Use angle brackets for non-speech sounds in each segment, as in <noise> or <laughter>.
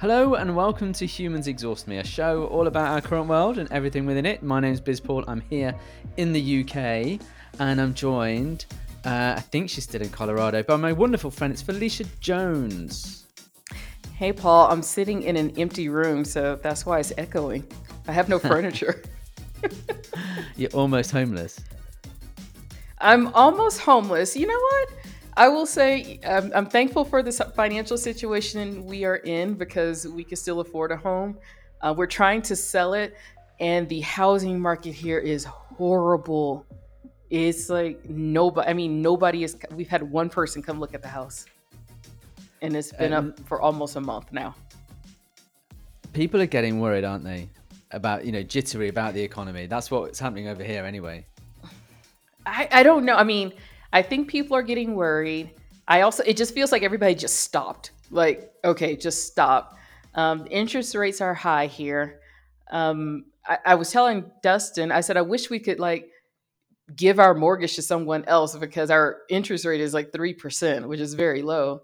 Hello and welcome to Humans Exhaust Me, a show all about our current world and everything within it. My name's Biz Paul. I'm here in the UK and I'm joined, uh, I think she's still in Colorado, by my wonderful friend, it's Felicia Jones. Hey, Paul, I'm sitting in an empty room, so that's why it's echoing. I have no <laughs> furniture. You're almost homeless. I'm almost homeless. You know what? I will say I'm, I'm thankful for the financial situation we are in because we can still afford a home. Uh, we're trying to sell it, and the housing market here is horrible. It's like nobody. I mean, nobody is. We've had one person come look at the house, and it's been um, up for almost a month now. People are getting worried, aren't they? About you know jittery about the economy. That's what's happening over here anyway. I, I don't know. I mean, I think people are getting worried. I also, it just feels like everybody just stopped. Like, okay, just stop. Um, interest rates are high here. Um, I, I was telling Dustin, I said, I wish we could like give our mortgage to someone else because our interest rate is like 3%, which is very low,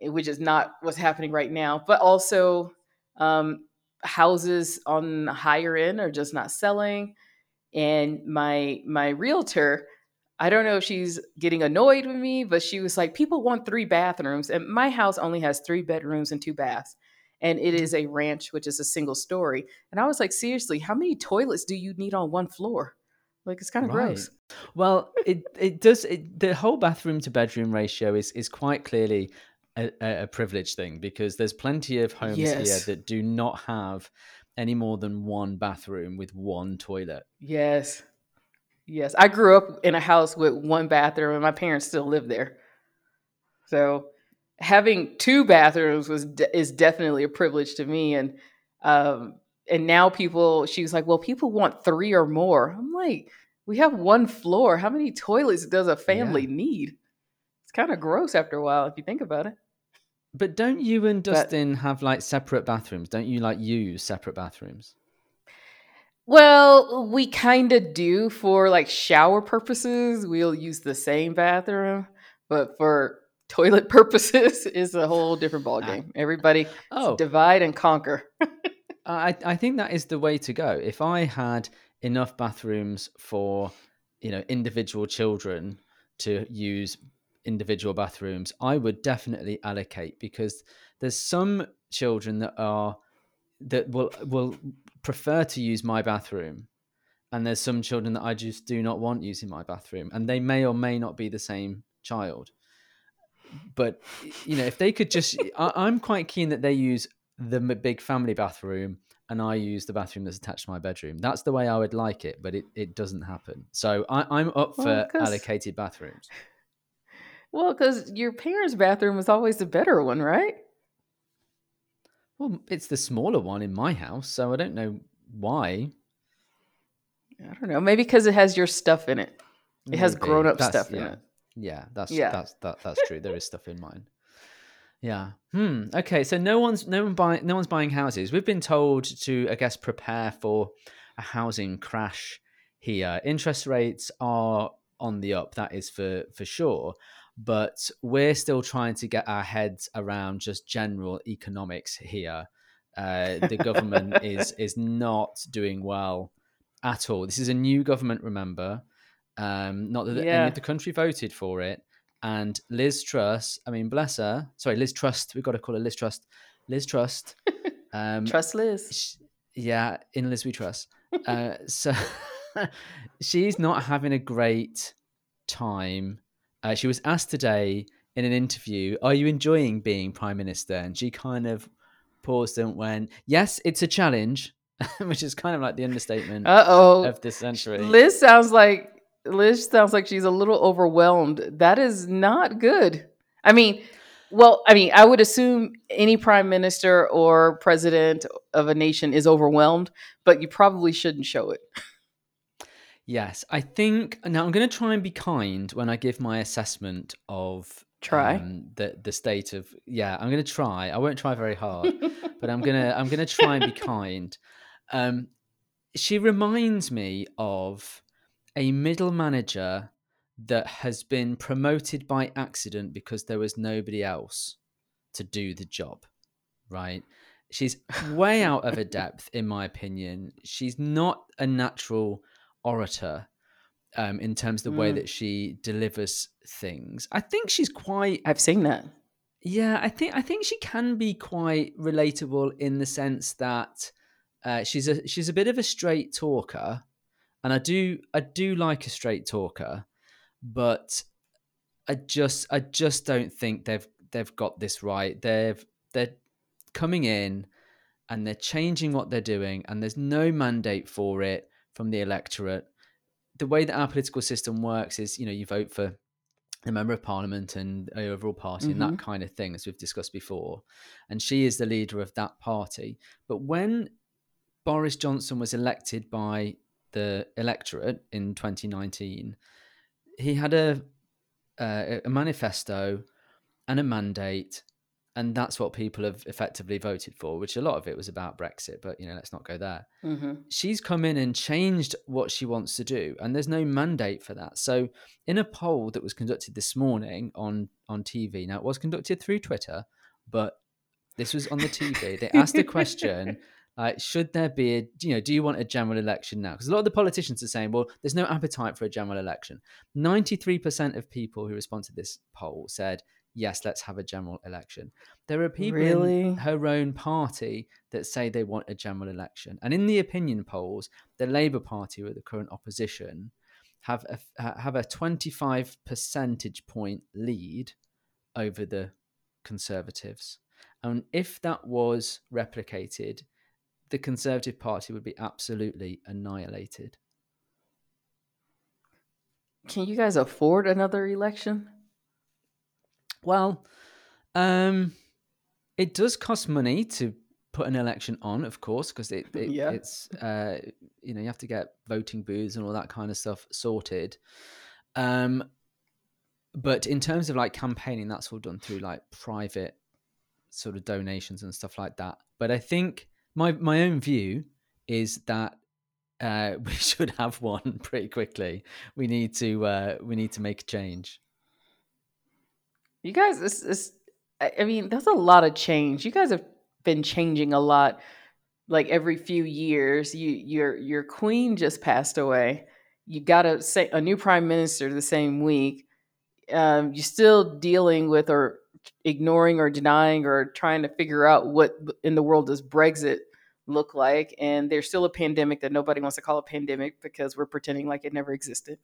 which is not what's happening right now. But also, um, houses on the higher end are just not selling. And my my realtor, I don't know if she's getting annoyed with me, but she was like, people want three bathrooms. And my house only has three bedrooms and two baths. And it mm-hmm. is a ranch, which is a single story. And I was like, seriously, how many toilets do you need on one floor? Like it's kind of right. gross. Well, it it does it, the whole bathroom to bedroom ratio is is quite clearly a, a privilege thing because there's plenty of homes yes. here that do not have any more than one bathroom with one toilet. Yes. Yes, I grew up in a house with one bathroom, and my parents still live there. So having two bathrooms was de- is definitely a privilege to me. And um, and now people, she was like, well, people want three or more. I'm like, we have one floor. How many toilets does a family yeah. need? It's kind of gross after a while if you think about it. But don't you and Dustin but, have like separate bathrooms? Don't you like use separate bathrooms? Well, we kind of do for like shower purposes. We'll use the same bathroom, but for toilet <laughs> purposes is a whole different ah, ballgame. Uh, Everybody oh. divide and conquer. <laughs> I, I think that is the way to go. If I had enough bathrooms for, you know, individual children to use individual bathrooms, I would definitely allocate because there's some children that are that will will prefer to use my bathroom and there's some children that I just do not want using my bathroom and they may or may not be the same child. But you know if they could just I, am quite keen that they use the big family bathroom and I use the bathroom that's attached to my bedroom. That's the way I would like it but it, it doesn't happen. So I, am up well, for allocated bathrooms. <laughs> Well because your parents bathroom was always the better one right well, it's the smaller one in my house, so I don't know why. I don't know. Maybe because it has your stuff in it. It Maybe. has grown up stuff yeah. in it. Yeah, that's yeah. that's that, that's true. there is stuff in mine. Yeah. Hmm. Okay. So no one's no one buying no one's buying houses. We've been told to, I guess, prepare for a housing crash here. Interest rates are on the up. That is for for sure but we're still trying to get our heads around just general economics here. Uh, the government is <laughs> is not doing well at all. This is a new government, remember. Um, not that yeah. any of the country voted for it. And Liz Truss, I mean, bless her. Sorry, Liz Trust. We've got to call her Liz Trust. Liz Trust. <laughs> Um, trust Liz. yeah, in Liz we trust. Uh, <laughs> so she's not having a great time uh, she was asked today in an interview, "Are you enjoying being prime minister?" And she kind of paused and went, "Yes, it's a challenge," <laughs> which is kind of like the understatement Uh-oh. of the century. Liz sounds like Liz sounds like she's a little overwhelmed. That is not good. I mean, well, I mean, I would assume any prime minister or president of a nation is overwhelmed, but you probably shouldn't show it. <laughs> Yes, I think now I'm going to try and be kind when I give my assessment of try um, the the state of yeah. I'm going to try. I won't try very hard, <laughs> but I'm gonna I'm gonna try and be kind. Um, she reminds me of a middle manager that has been promoted by accident because there was nobody else to do the job, right? She's way <laughs> out of her depth, in my opinion. She's not a natural orator um, in terms of the way Mm. that she delivers things. I think she's quite I've seen that. yeah, I think I think she can be quite relatable in the sense that uh, she's a she's a bit of a straight talker, and I do I do like a straight talker, but I just I just don't think they've they've got this right. They've they're coming in and they're changing what they're doing, and there's no mandate for it from the electorate. The way that our political system works is, you know, you vote for a member of parliament and a overall party and that kind of thing, as we've discussed before. And she is the leader of that party. But when Boris Johnson was elected by the electorate in 2019, he had a uh, a manifesto and a mandate, and that's what people have effectively voted for. Which a lot of it was about Brexit, but you know, let's not go there. Hmm she's come in and changed what she wants to do and there's no mandate for that. So in a poll that was conducted this morning on on tv now it was conducted through twitter but this was on the tv they asked a question <laughs> like should there be a you know do you want a general election now? Because a lot of the politicians are saying well there's no appetite for a general election. 93% of people who responded to this poll said yes let's have a general election there are people Really? in her own party that say they want a general election. And in the opinion polls, the Labour Party, or the current opposition, have a, have a 25 percentage point lead over the Conservatives. And if that was replicated, the Conservative Party would be absolutely annihilated. Can you guys afford another election? Well, um, it does cost money to put an election on, of course, because it, it Yeah. it's uh, you know you have to get voting booths and all that kind of stuff sorted. Um, but in terms of like campaigning, that's all done through like private sort of donations and stuff like that. But I think my my own view is that uh, <laughs> we should have one pretty quickly. We need to uh, we need to make a change. You guys, it's, it's, I I mean, that's a lot of change. You guys have been changing a lot, like every few years. You, your, your queen just passed away. You got a say a new prime minister the same week. Um, you're still dealing with or ignoring or denying or trying to figure out what in the world does Brexit look like, and there's still a pandemic that nobody wants to call a pandemic because we're pretending like it never existed.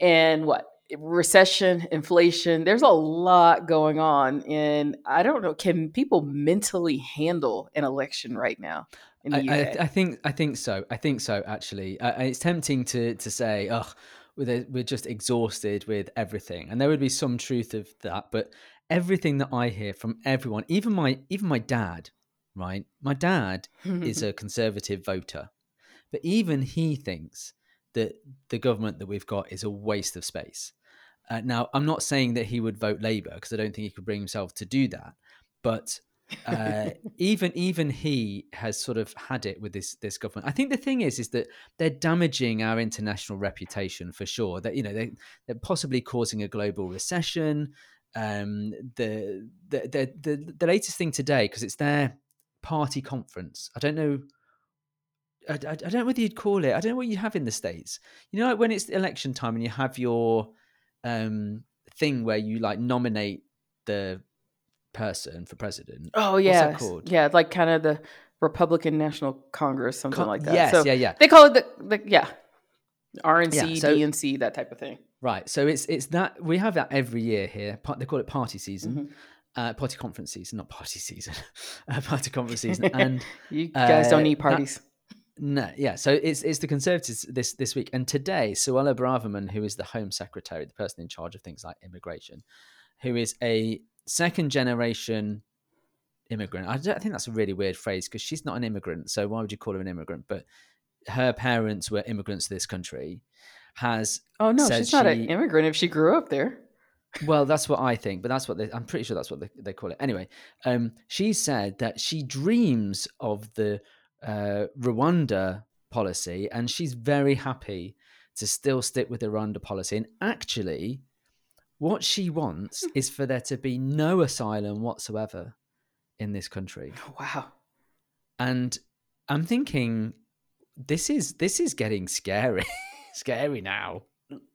And what recession, inflation, there's a lot going on. And I don't know, can people mentally handle an election right now in the I? I, I think I think so. I think so. Actually, uh, it's tempting to to say, "Oh, we're we're just exhausted with everything," and there would be some truth of that. But everything that I hear from everyone, even my even my dad, right? My dad is <laughs> a conservative voter, but even he thinks that the government that we've got is a waste of space. Uh, now, I'm not saying that he would vote Labour because I don't think he could bring himself to do that, but uh, <laughs> even even he has sort of had it with this this government. I think the thing is is that they're damaging our international reputation for sure. That you know they they're possibly causing a global recession. Um, the, the the the the latest thing today because it's their party conference. I don't know. I, I, I don't know whether you'd call it. I don't know what you have in the states. You know, like when it's election time and you have your um thing where you like nominate the person for president. oh What's yeah, that called? yeah, like kind of the Republican National Congress, something Co- like that. Yes, so yeah, yeah. they call it the, the yeah, RNC, Yeah, so- DNC, that type of thing. Right. So it's it's that we have that every year here. They call it party season, Mhm. uh, party conference season, not party season, <laughs> uh, party conference season. And <laughs> You guys uh, don't need that- parties. No, yeah. So it's it's the Conservatives this this week, and today Suella Braverman, who is the Home Secretary, the person in charge of things like immigration, who is a second generation immigrant. I, don't, I think that's a really weird phrase because she's not an immigrant. So why would you call her an immigrant? But her parents were immigrants to this country. Has Oh no, she's not an immigrant if she grew up there. well, that's what I think, but that's what they, I'm pretty sure that's what they, they call it. Anyway, um, she said that she dreams of the uh, Rwanda policy and she's very happy to still stick with the Rwanda policy. And actually, what she wants is for there to be no asylum whatsoever. in this country. Oh, Wow. And I'm thinking this is this is getting scary. <laughs> scary now.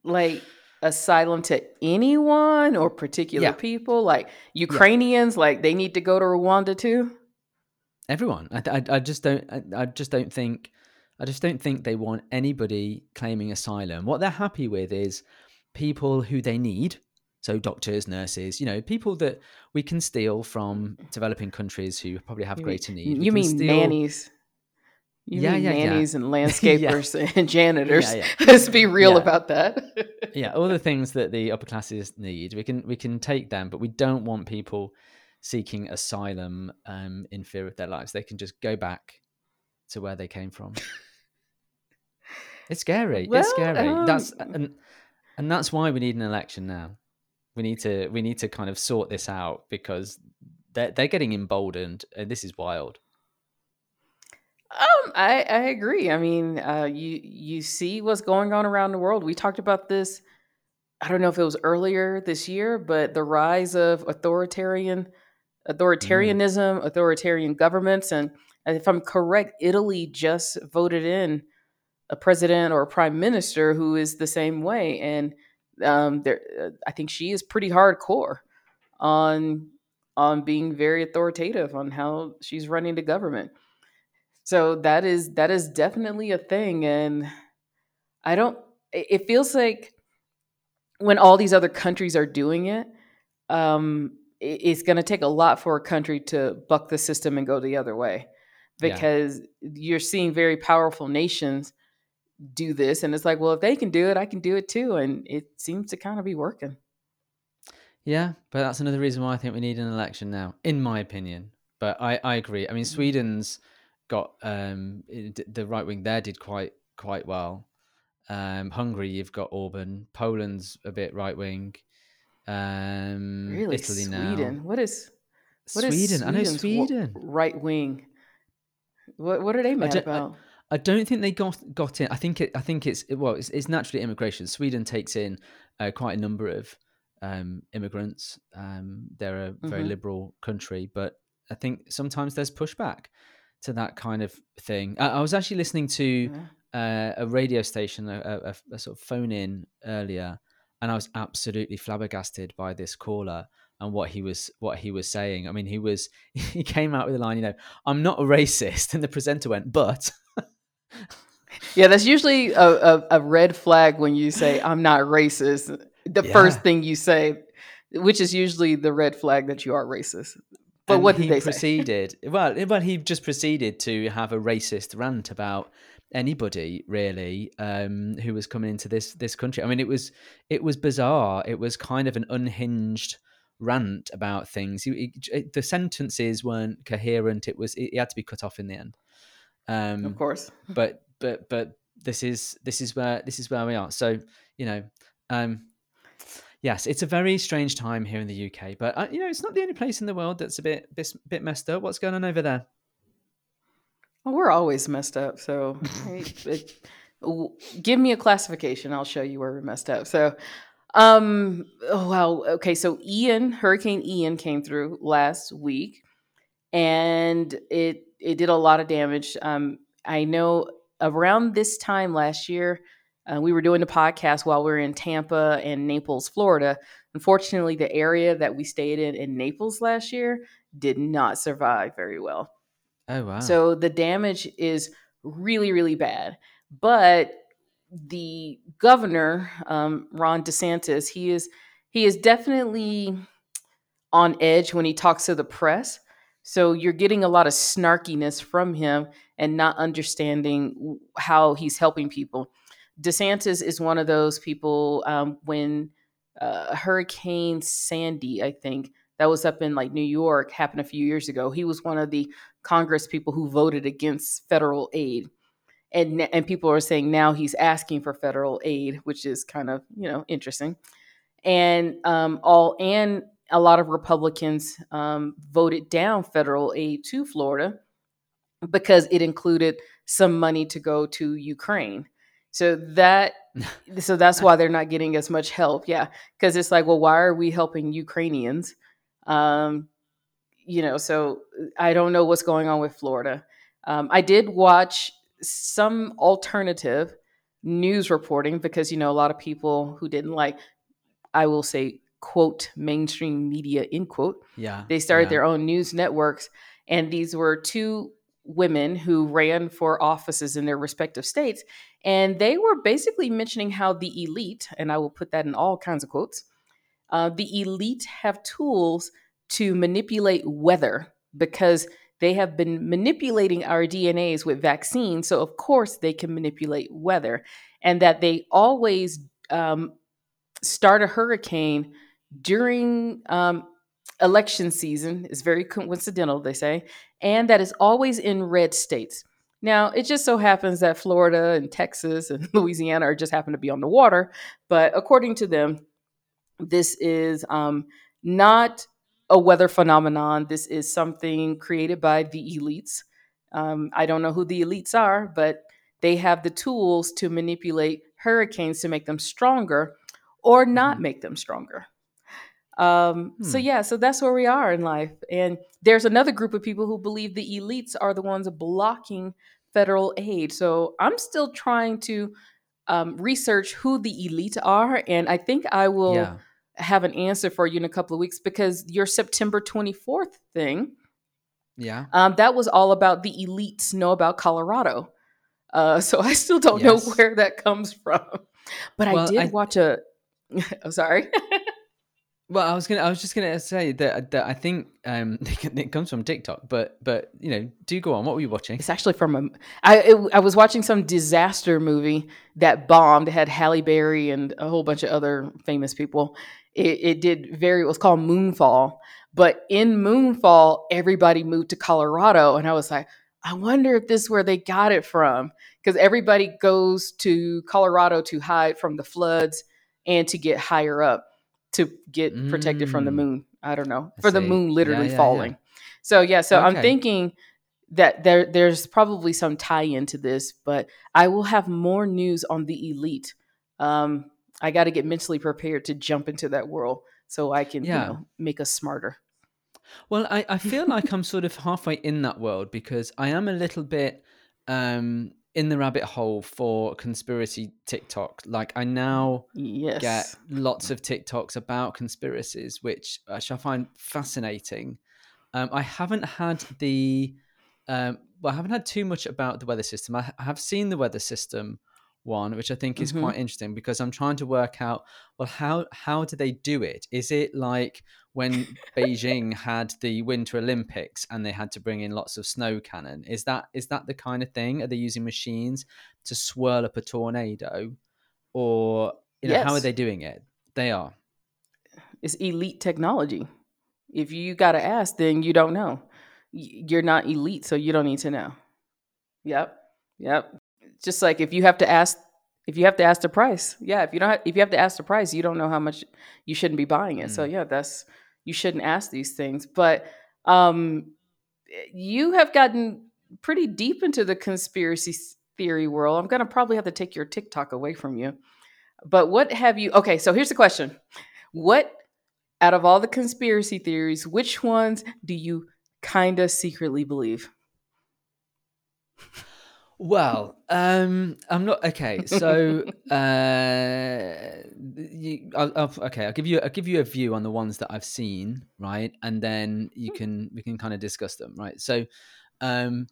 Like asylum to anyone or particular Yeah. people, like Ukrainians, like they need to go to Rwanda too. Everyone. I, I, I just don't. I, I just don't think. I just don't think they want anybody claiming asylum. What they're happy with is people who they need. So doctors, nurses, you know, people that we can steal from developing countries who probably have You mean- greater need. We You mean steal- nannies? You Yeah, mean yeah, yeah. nannies and <laughs> landscapers and janitors? Yeah, <laughs> Let's be real Yeah. about that. yeah, all the <laughs> things that the upper classes need, we can we can take them, but we don't want people seeking asylum um, in fear of their lives. They can just go back to where they came from. <laughs> it's scary. Well, it's scary. that's um, and and that's why we need an election now. We need to we need to kind of sort this out because they're they're getting emboldened, and this is wild. Um, I, I agree. I mean, uh, you you see what's going on around the world. We talked about this. I don't know if it was earlier this year, but the rise of authoritarian authoritarianism, authoritarian governments, and if I'm correct, Italy just voted in a president or a prime minister who is the same way, and um, there, uh, I think she is pretty hardcore on on being very authoritative on how she's running the government. So that is that is definitely a thing, and I don't. It feels like when all these other countries are doing it, um, it's going to take a lot for a country to buck the system and go the other way, Yeah. because you're seeing very powerful nations do this, and it's like, well, if they can do it, I can do it too, and it seems to kind of be working. Yeah, but that's another reason why I think we need an election now, in my opinion. But I, I agree. I mean, Sweden's got um, the right wing there did quite quite well. Um, Hungary, you've got Orban. Poland's a bit right wing. Um, Really, Italy Sweden. now. What is what is Sweden. I know Sweden. right wing? What what are they mad I- about? I don't think they got got in. I think it. I think it's well. It's, it's naturally immigration. Sweden takes in uh, quite a number of um, immigrants. Um, they're a very Mhm. liberal country, but I think sometimes there's pushback to that kind of thing. I, I was actually listening to Yeah. uh, a radio station, a, a- a sort of phone in earlier, and I was absolutely flabbergasted by this caller and what he was what he was saying. I mean, he was <laughs> he came out with a line, you know, I'm not a racist, <laughs> and the presenter went, but. <laughs> Yeah, that's usually a, a, a red flag when you say I'm not racist. The first thing you say, which is usually the red flag that you are racist. But And what did he they say? Well, well, he just proceeded to have a racist rant about anybody really um, who was coming into this this country. I mean, it was it was bizarre. It was kind of an unhinged rant about things. He, he- the sentences weren't coherent. It was it, he had to be cut off in the end. Um, Of course. <laughs> but but but this is this is where this is where we are. So you know, um, yes, it's a very strange time here in the UK. But uh, you know, it's not the only place in the world that's a bit this bit messed up. What's going on over there? Well, we're always messed up. So <laughs> it- w- give me a classification. I'll show you where we're messed up. So, um, oh, wow. Okay. So Ian, Hurricane Ian came through last week and it, it did a lot of damage. Um, I know around this time last year, uh, we were doing the podcast while we were in Tampa and Naples, Florida. Unfortunately, the area that we stayed in in Naples last year did not survive very well. Oh wow! So the damage is really, really bad. But the governor, um, Ron DeSantis, he is he is definitely on edge when he talks to the press. So you're getting a lot of snarkiness from him and not understanding how he's helping people. DeSantis is one of those people um, when uh, Hurricane Sandy, I think, that was up in like New York, happened a few years ago. He was one of the Congress people who voted against federal aid. And, and people are saying now he's asking for federal aid, which is kind of, you know, interesting. And um, all and a lot of Republicans um, voted down federal aid to Florida because it included some money to go to Ukraine. So that <laughs> so that's why they're not getting as much help. Yeah, because it's like, well, why are we helping Ukrainians? Um, you know, so I don't know what's going on with Florida. Um, I did watch some alternative news reporting because you know a lot of people who didn't like, I will say, quote mainstream media end quote. Yeah, they started yeah. their own news networks, and these were two women who ran for offices in their respective states, and they were basically mentioning how the elite, and I will put that in all kinds of quotes, uh, the elite have tools to manipulate weather because they have been manipulating our DNAs with vaccines. So, of course, they can manipulate weather, and that they always um, start a hurricane during um, election season is very coincidental, they say, and that is always in red states. Now, it just so happens that Florida and Texas and <laughs> Louisiana are just happen to be on the water, but according to them, this is um, not a weather phenomenon. This is something created by the elites. Um, I don't know who the elites are, but they have the tools to manipulate hurricanes to make them stronger or not mm-hmm. make them stronger. Um, hmm. So, yeah, so that's where we are in life. And there's another group of people who believe the elites are the ones blocking federal aid. So, I'm still trying to um, research who the elite are. And I think I will. Yeah have an answer for you in a couple of weeks because your September 24th thing, yeah, um, that was all about the elites know about Colorado. Uh, <laughs> so I still don't yes. know where that comes from, but well, I did I, watch a. <laughs> oh, sorry. Well, I was gonna, I was just gonna say that that I think um, <laughs> it comes from TikTok, but but you know, do go on. What were you watching? It's actually from a. I it, I was watching some disaster movie that bombed. It had Halle Berry and a whole bunch of other famous people. It, it did very. It was called Moonfall, but in Moonfall, everybody moved to Colorado, and I was like, I wonder if this is where they got it from, because everybody goes to Colorado to hide from the floods and to get higher up to get mm. protected from the mm. moon. I don't know I for see. the moon literally yeah, yeah, falling. Yeah. So yeah, so okay. I'm thinking that there there's probably some tie into this, but I will have more news on the elite. Um, I got to get mentally prepared to jump into that world so I can you know make us smarter. Well, I, I feel like <laughs> I'm sort of halfway in that world because I am a little bit um, in the rabbit hole for conspiracy TikTok. Like I now yes. get lots of TikToks about conspiracies, which, which I find fascinating. Um, I haven't had the um, well, I haven't had too much about the weather system. I have seen the weather system one, which I think is mm-hmm. quite interesting because I'm trying to work out well how how do they do it? Is it like when <laughs> Beijing had the Winter Olympics and they had to bring in lots of snow cannon? Is that is that the kind of thing? Are they using machines to swirl up a tornado, or you know yes. how are they doing it? They are. It's elite technology. If you got to ask, then you don't know. You're not elite, so you don't need to know. Yep. Yep just like if you have to ask if you have to ask the price yeah if you don't have, if you have to ask the price you don't know how much you shouldn't be buying it. Mm. so yeah that's you shouldn't ask these things. But um you have gotten pretty deep into the conspiracy theory world. I'm going to probably have to take your tiktok away from you. But what have you okay so here's the question. What out of all the conspiracy theories which ones do you kind of secretly believe <laughs> well, um, I'm not okay. So, uh, you, I'll, I'll, okay, I'll give you I'll give you a view on the ones that I've seen, right, and then you hmm. can we can kind of discuss them, right. So, um,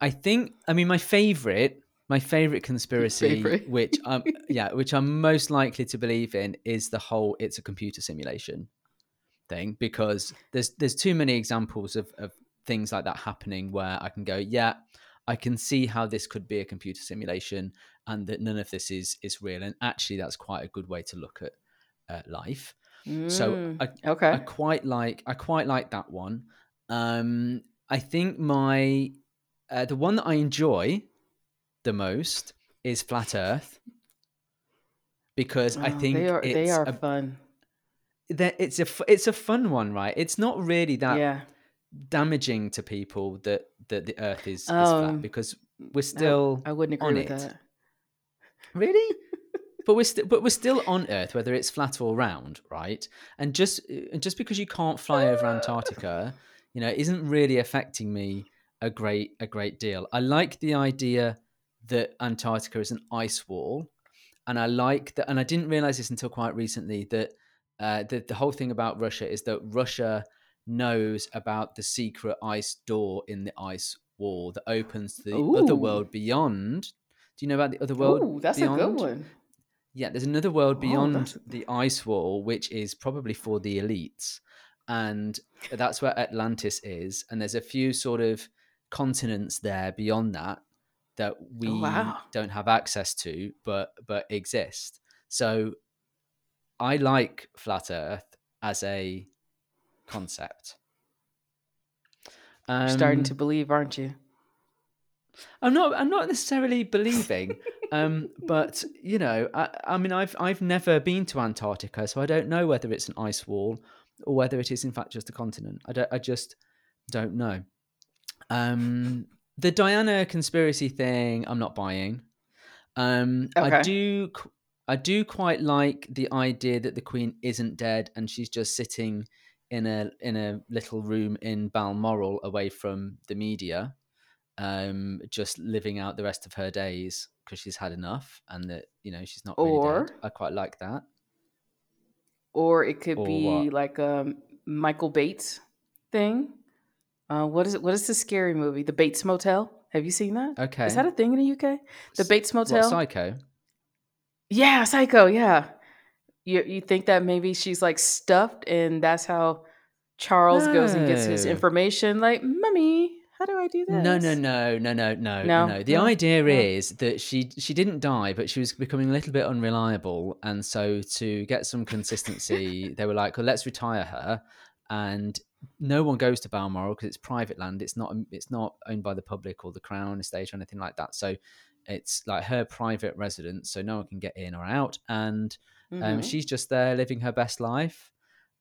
I think I mean my favorite my favorite conspiracy, favorite. which <laughs> um yeah, which I'm most likely to believe in, is the whole it's a computer simulation thing because there's there's too many examples of of things like that happening where I can go, yeah I can see how this could be a computer simulation and that none of this is is real. And actually, that's quite a good way to look at uh, life. Mm, so I, okay, I quite like I quite like that one. Um, I think my uh, the one that I enjoy the most is flat Earth because oh, I think they are they are a, fun. It's a it's a fun one, right? It's not really that. Yeah damaging to people that that the Earth is, is flat um, because we're still. I, I wouldn't agree with it. that. Really? <laughs> but we're still but we're still on Earth, whether it's flat or round, right? And just and just because you can't fly over Antarctica, you know, isn't really affecting me a great a great deal. I like the idea that Antarctica is an ice wall, and I like that. And I didn't realize this until quite recently that uh, the the whole thing about Russia is that Russia knows about the secret ice door in the ice wall that opens to the Ooh. other world beyond. Do you know about the other world? Ooh, that's beyond? a good one. Yeah, there's another world Oh, beyond that's- the ice wall, which is probably for the elites. And that's where Atlantis is. And there's a few sort of continents there beyond that that we Oh, wow. don't have access to, but but exist. So I like flat Earth as a concept. You're starting Um, to believe, aren't you? I'm not. I'm not necessarily believing, <laughs> um, but you know, I, I mean, I've I've never been to Antarctica, so I don't know whether it's an ice wall or whether it is in fact just a continent. I don't. I just don't know. Um, the Diana conspiracy thing, I'm not buying. Um, I do. I do quite like the idea that the Queen isn't dead and she's just sitting in a in a little room in Balmoral away from the media um, just living out the rest of her days because she's had enough and that you know she's not really Or- dead. I quite like that. Or it could Or be what? like a Michael Bates thing. Uh, what is it? What is the scary movie? The Bates Motel. Have you seen that? Okay, Is that a thing in the UK? The Bates what, Motel. Psycho. Yeah, Psycho. Yeah. You you think that maybe she's like stuffed, and that's how Charles goes and gets his information. Like, mummy, how do I do this? No, no, no, no, no, no, No? no. The No? idea No? is that she she didn't die, but she was becoming a little bit unreliable, and so to get some consistency, <laughs> they were like, "Well, let's retire her." And no one goes to Balmoral because it's private land. It's not it's not owned by the public or the Crown estate or anything like that. So it's like her private residence, so no one can get in or out. And um, Mhm. she's just there living her best life.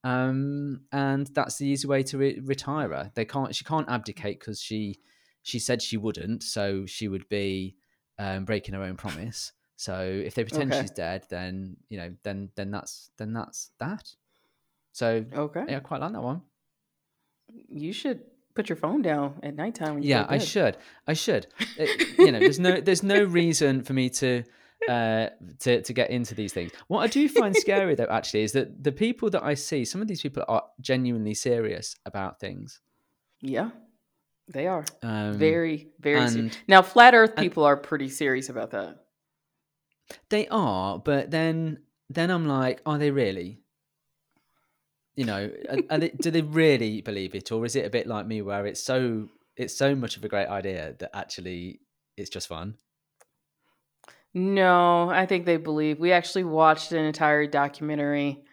Um and that's the easy way to re- retire her. They can't she can't abdicate because she she said she wouldn't so she would be um breaking her own promise. So if they pretend Okay. she's dead then you know then then that's then that's that. So Okay. yeah i quite like that one. You should put your phone down at nighttime when you yeah i should. I should. <laughs> Uh, you know there's no there's no reason for me to uh to to get into these things what i do find <laughs> scary though actually is that the people that i see some of these people are genuinely serious about things Yeah, they are um very, very. serious. Now, flat Earth and- people are pretty serious about that. they are but then then i'm like are they really you know are, are they, do they really <laughs> believe it or is it a bit like me where it's so it's so much of a great idea that actually it's just fun No, I think they believe. We actually watched an entire documentary.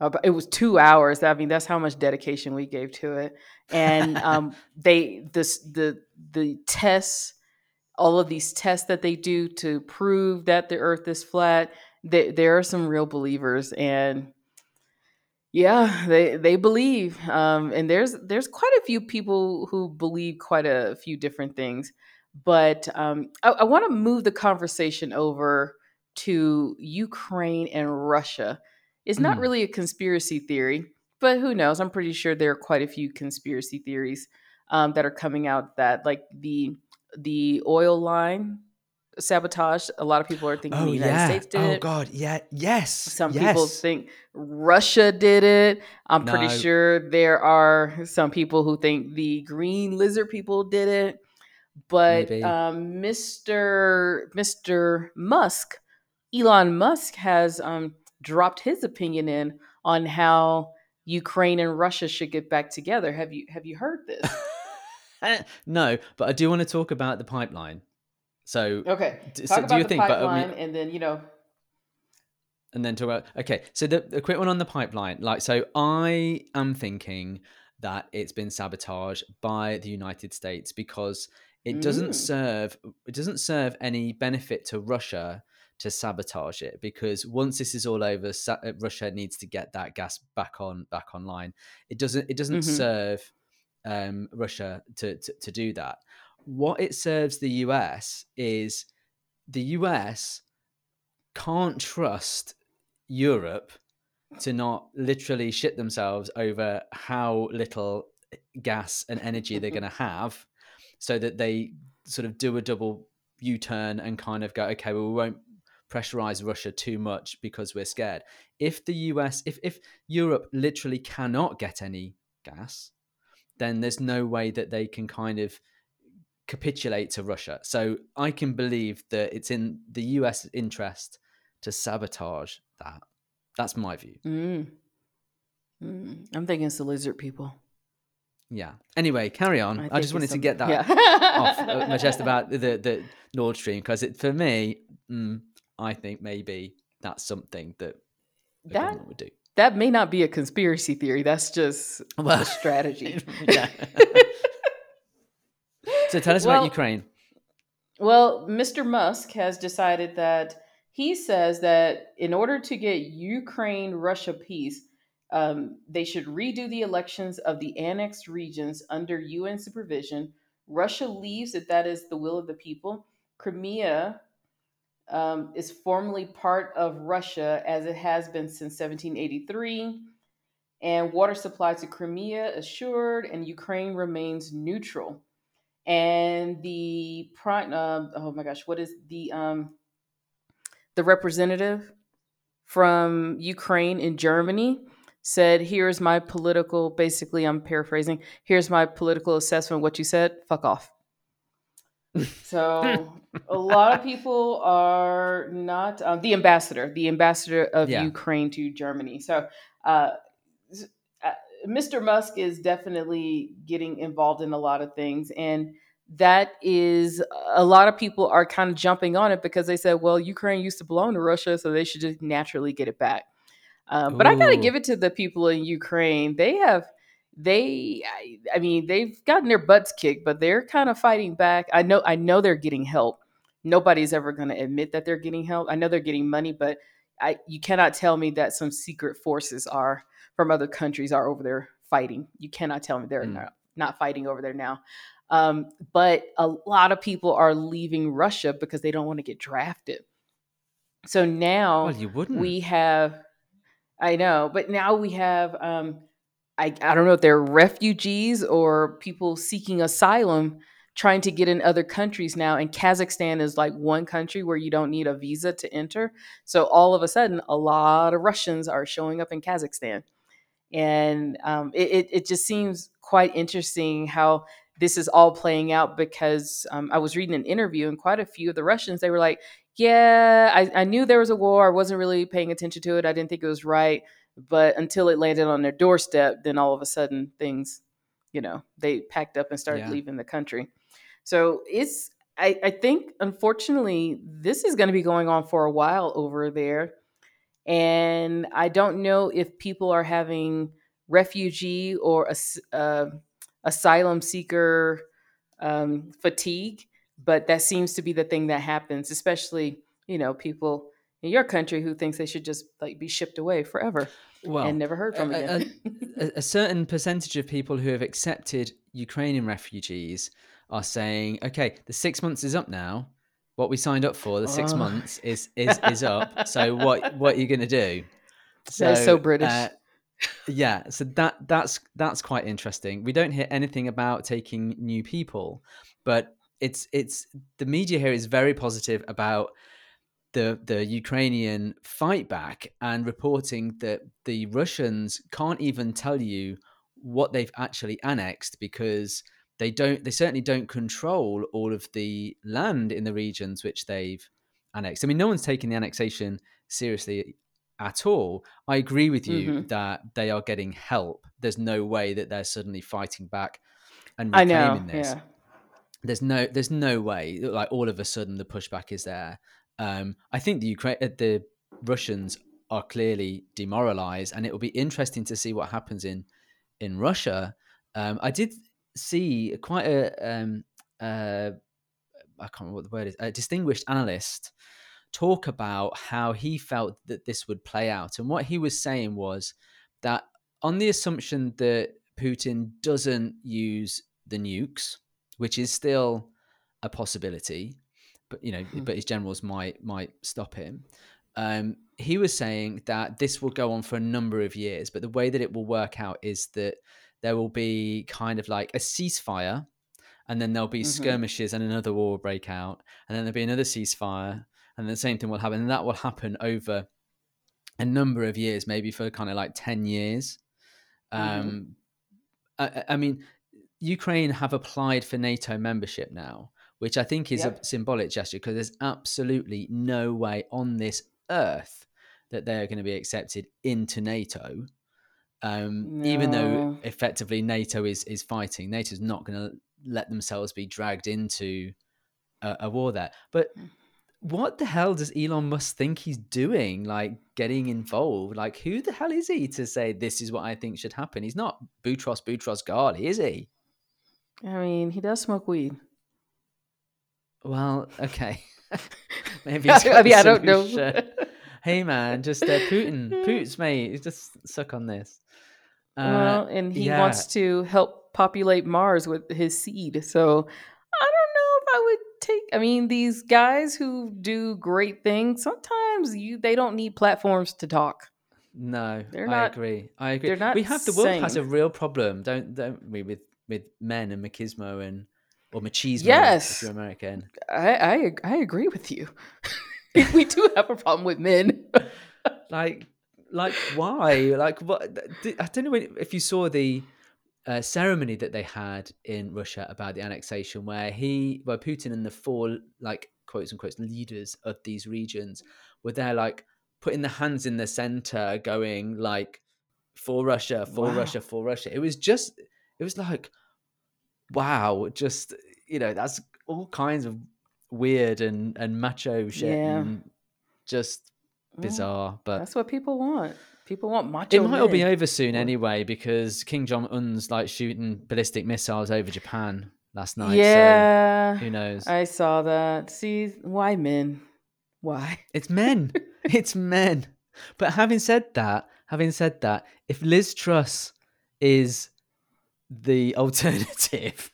About, it was two hours. I mean, that's how much dedication we gave to it. And <laughs> um, they this the the tests, all of these tests that they do to prove that the Earth is flat. They, there are some real believers, and yeah, they they believe. Um, and there's there's quite a few people who believe quite a few different things but um, I, I want to move the conversation over to Ukraine and Russia. It's not Mm. really a conspiracy theory, but who knows? I'm pretty sure there are quite a few conspiracy theories um, that are coming out that, like the the oil line sabotage. A lot of people are thinking the United States did oh it. Oh God yeah yes Some yes. people think Russia did it. I'm pretty sure there are some people who think the green lizard people did it. But um, Mr. Mr. Musk, Elon Musk has um, dropped his opinion in on how Ukraine and Russia should get back together. Have you have you heard this? <laughs> no but i do want to talk about the pipeline so Okay, talk so about do you the think- but, pipeline, mean- and then you know. and then talk about okay so the, the quick one on the pipeline like so i am thinking that it's been sabotaged by the united states because it doesn't Mm. serve it doesn't serve any benefit to russia to sabotage it because once this is all over Sa- uh, russia needs to get that gas back on back online it doesn't it doesn't Mhm. serve um, russia to, to to do that what it serves the us is the us can't trust Europe to not literally shit themselves over how little gas and energy they're going <laughs> to have so that they sort of do a double u-turn and kind of go okay well we won't pressurize russia too much because we're scared if the us if, if europe literally cannot get any gas then there's no way that they can kind of capitulate to russia so i can believe that it's in the us interest to sabotage that that's my view Mm. Mm. I'm thinking it's the lizard people. Yeah anyway carry on i, think just wanted to get that something- off uh, my chest about the the Nord Stream because it for me, mm, I think maybe that's something that the That- government would do. that may not be a conspiracy theory. That's just <laughs> Well, a strategy. <laughs> yeah. <laughs> so tell us Well- about Ukraine. Well, Mr. Musk has decided that he says that in order to get Ukraine Russia peace, um, they should redo the elections of the annexed regions under UN supervision. Russia leaves if that is the will of the people. Crimea um, is formally part of Russia as it has been since 1783. And water supply to Crimea assured, and Ukraine remains neutral and the um oh my gosh what is the um the representative from ukraine in germany said here's my political basically i'm paraphrasing here's my political assessment of what you said fuck off. So a lot of people are not um, the ambassador the ambassador of Yeah. ukraine to germany. So uh, uh, mr musk is definitely getting involved in a lot of things and that is a lot of people are kind of jumping on it because they said well ukraine used to belong to russia so they should just naturally get it back um, but i gotta give it to the people in ukraine. They have they I, I mean they've gotten their butts kicked but they're kind of fighting back. I know i know they're getting help. Nobody's ever going to admit that they're getting help. I know they're getting money but I, you cannot tell me that some secret forces are from other countries are over there fighting. You cannot tell me they're Mm. not, not fighting over there now. Um, but a lot of people are leaving russia because they don't want to get drafted. So now Well, you wouldn't. we have i know but now we have um I, I don't know if they're refugees or people seeking asylum trying to get in other countries now and kazakhstan is like one country where you don't need a visa to enter. So all of a sudden a lot of russians are showing up in kazakhstan. And um, it, it, it just seems quite interesting how this is all playing out because um, i was reading an interview and quite a few of the russians they were like yeah I, I knew there was a war i wasn't really paying attention to it i didn't think it was right but until it landed on their doorstep then all of a sudden things you know they packed up and started Yeah. leaving the country so it's I, I think unfortunately this is going to be going on for a while over there and i don't know if people are having refugee or as, uh, asylum seeker um, fatigue but that seems to be the thing that happens especially you know people in your country who thinks they should just like be shipped away forever well, and never heard from a- again a, a certain percentage of people who have accepted Ukrainian refugees are saying, "Okay, the six months is up now. What we signed up for, the six Oh. months is <laughs> is is up. So what what are you going to do?" Is so British. uh, yeah, so that that's that's quite interesting. We don't hear anything about taking new people, but it's it's the media here is very positive about the the Ukrainian fight back and reporting that the Russians can't even tell you what they've actually annexed because they don't they certainly don't control all of the land in the regions which they've annexed. I mean, no one's taking the annexation seriously at all. I agree with you Mhm. that they are getting help. There's no way that they're suddenly fighting back and i reclaiming know this yeah there's no there's no way like all of a sudden the pushback is there. Um i think the ukraine uh, the russians are clearly demoralized and it will be interesting to see what happens in in russia. Um i did see quite a um uh i can't remember what the word is a distinguished analyst talk about how he felt that this would play out. And what he was saying was that on the assumption that putin doesn't use the nukes which is still a possibility, but you know, Hmm. but his generals might might stop him. Um, he was saying that this will go on for a number of years, but the way that it will work out is that there will be kind of like a ceasefire, and then there'll be Mhm. skirmishes, and another war will break out, and then there'll be another ceasefire, and the same thing will happen, and that will happen over a number of years, maybe for kind of like ten years. Mhm. Um, I, I- I mean, Ukraine have applied for NATO membership now, which I think is Yep. a symbolic gesture because there's absolutely no way on this earth that they're going to be accepted into NATO. Um, Even though effectively NATO is is fighting, NATO's not going to let themselves be dragged into a, a war there. But Hmm. what the hell does Elon Musk think he's doing? Like getting involved? Like who the hell is he to say this is what I think should happen? He's not Boutros Boutros Ghali, is he? I mean, he does smoke weed. Well, okay. <laughs> Maybe I he's got mean, I don't know. hey man, just uh, Putin, <laughs> Putin's mate, He just suck on this. Uh, well, and he yeah. wants to help populate Mars with his seed. So I don't know if I would take. I mean, these guys who do great things sometimes you they don't need platforms to talk. no, they're I not- agree. I agree. they're not we have the world has a real problem, don't don't we, with with men and machismo and or machismo Yes. if you're American. I I, I agree with you. <laughs> we do have a problem with men. <laughs> like like why like what i don't know if you saw the uh, ceremony that they had in russia about the annexation where he where putin and the four like quotes unquote leaders of these regions were there like putting their hands in the center going like for russia for Wow. russia for russia it was just it was like wow just you know that's all kinds of weird and and macho shit Yeah. and just Mm, bizarre but That's what people want. People want macho. it might all be over soon anyway because Kim Jong Un's like shooting ballistic missiles over Japan last night. yeah, So who knows? I saw that. See, why men? Why? It's men. <laughs> it's men. But having said that, having said that, if Liz Truss is the <laughs> alternative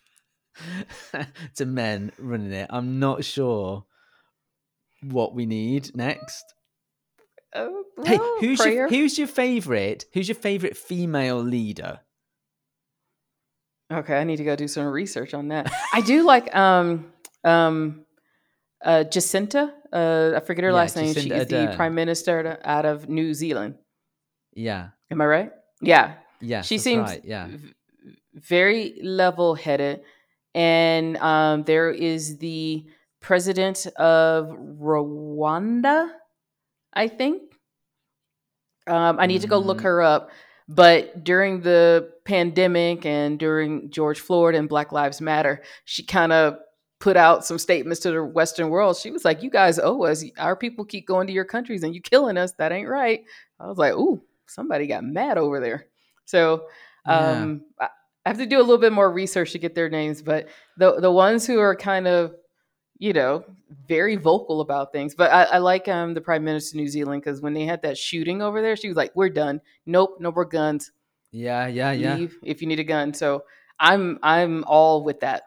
<laughs> to men running it, I'm not sure what we need next. Oh, Hey, who's prayer. your who's your favorite? Who's your favorite female leader? Okay, I need to go do some research on that. I do <laughs> like um um uh Jacinta. Uh I forget her Yeah, last name. She Jacinda is the prime minister out of New Zealand. Yeah, Am I right? Yeah. Yeah. she seems right. Yeah, very level-headed and um there is the president of Rwanda, I think. Um I need to go look Mhm. her up. But during the pandemic and during George Floyd and Black Lives Matter, she kind of put out some statements to the Western world. She was like, "You guys owe us. Our people keep going to your countries and you killing us. That ain't right." I was like, "Ooh, somebody got mad over there." So um, I I have to do a little bit more research to get their names, but the the ones who are kind of you know very vocal about things. But I, I like um, the Prime Minister of New Zealand because when they had that shooting over there, she was like, "We're done. Nope, no more guns. yeah, yeah, yeah. Leave if you need a gun." So I'm I'm all with that,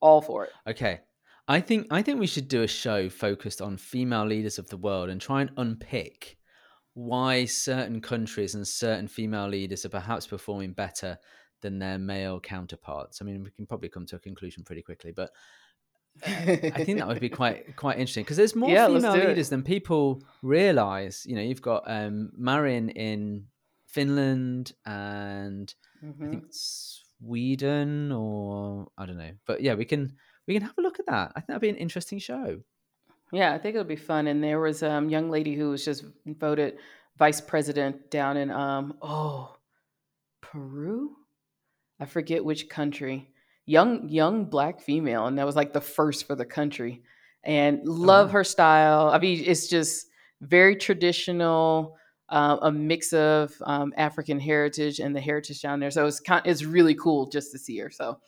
all for it. Okay. I think I think we should do a show focused on female leaders of the world and try and unpick why certain countries and certain female leaders are perhaps performing better than their male counterparts. I mean, we can probably come to a conclusion pretty quickly, but I think that would be quite <laughs> quite interesting because there's more Yeah, female do it. leaders than people realize. You know, you've got um, Marin in Finland and I Mhm. think Sweden or I don't know. But yeah, we can we can have a look at that. I think that'd be an interesting show. Yeah, I think it'll be fun. And there was a um, young lady who was just voted vice president down in um oh Peru. I forget which country. Young young black female, and that was like the first for the country. And love wow. her style. I mean, it's just very traditional, um, a mix of um, African heritage and the heritage down there. So it's kind, it's really cool just to see her. So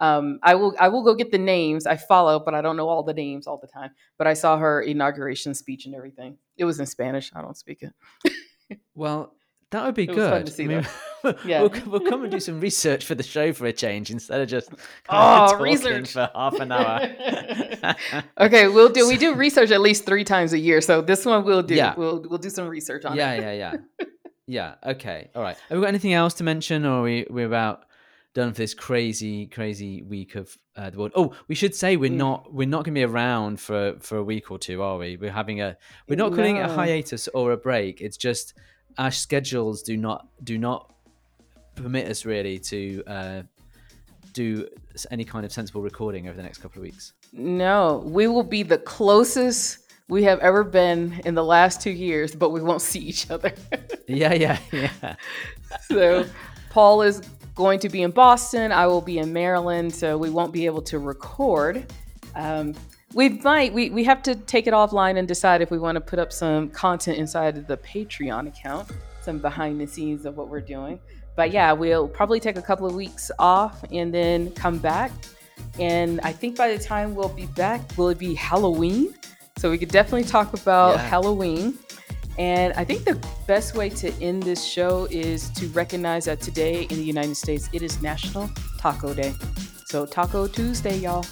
um, I will I will go get the names. I follow, but I don't know all the names all the time. But I saw her inauguration speech and everything. It was in Spanish. I don't speak it. Well, that would be It good. to see I mean, <laughs> Yeah. we'll, we'll come and do some research for the show for a change instead of just Oh, talking research. for half an hour. <laughs> Okay, we'll do. We do <laughs> research at least three times a year, so this one we'll do. Yeah. We'll we'll do some research on yeah, it. yeah, yeah, Yeah. Okay. All right. Have we got anything else to mention, or are we we're about done for this crazy, crazy week of uh, the world? Oh, we should say we're Mm. not we're not going to be around for for a week or two, are we? We're having a we're not calling it a hiatus or a break. It's just our schedules do not do not permit us really to uh, do any kind of sensible recording over the next couple of weeks. No, we will be the closest we have ever been in the last two years, but we won't <laughs> see each other. <laughs> Yeah. Yeah. Yeah. so Paul is going to be in Boston. I will be in Maryland, so we won't be able to record. Um, we might we, we have to take it offline and decide if we want to put up some content inside of the Patreon account, some behind the scenes of what we're doing. But yeah, we'll probably take a couple of weeks off and then come back. And I think by the time we'll be back, will it be Halloween? So we could definitely talk about Yeah. Halloween. And I think the best way to end this show is to recognize that today in the United States, it is National Taco Day. So, Taco Tuesday, y'all.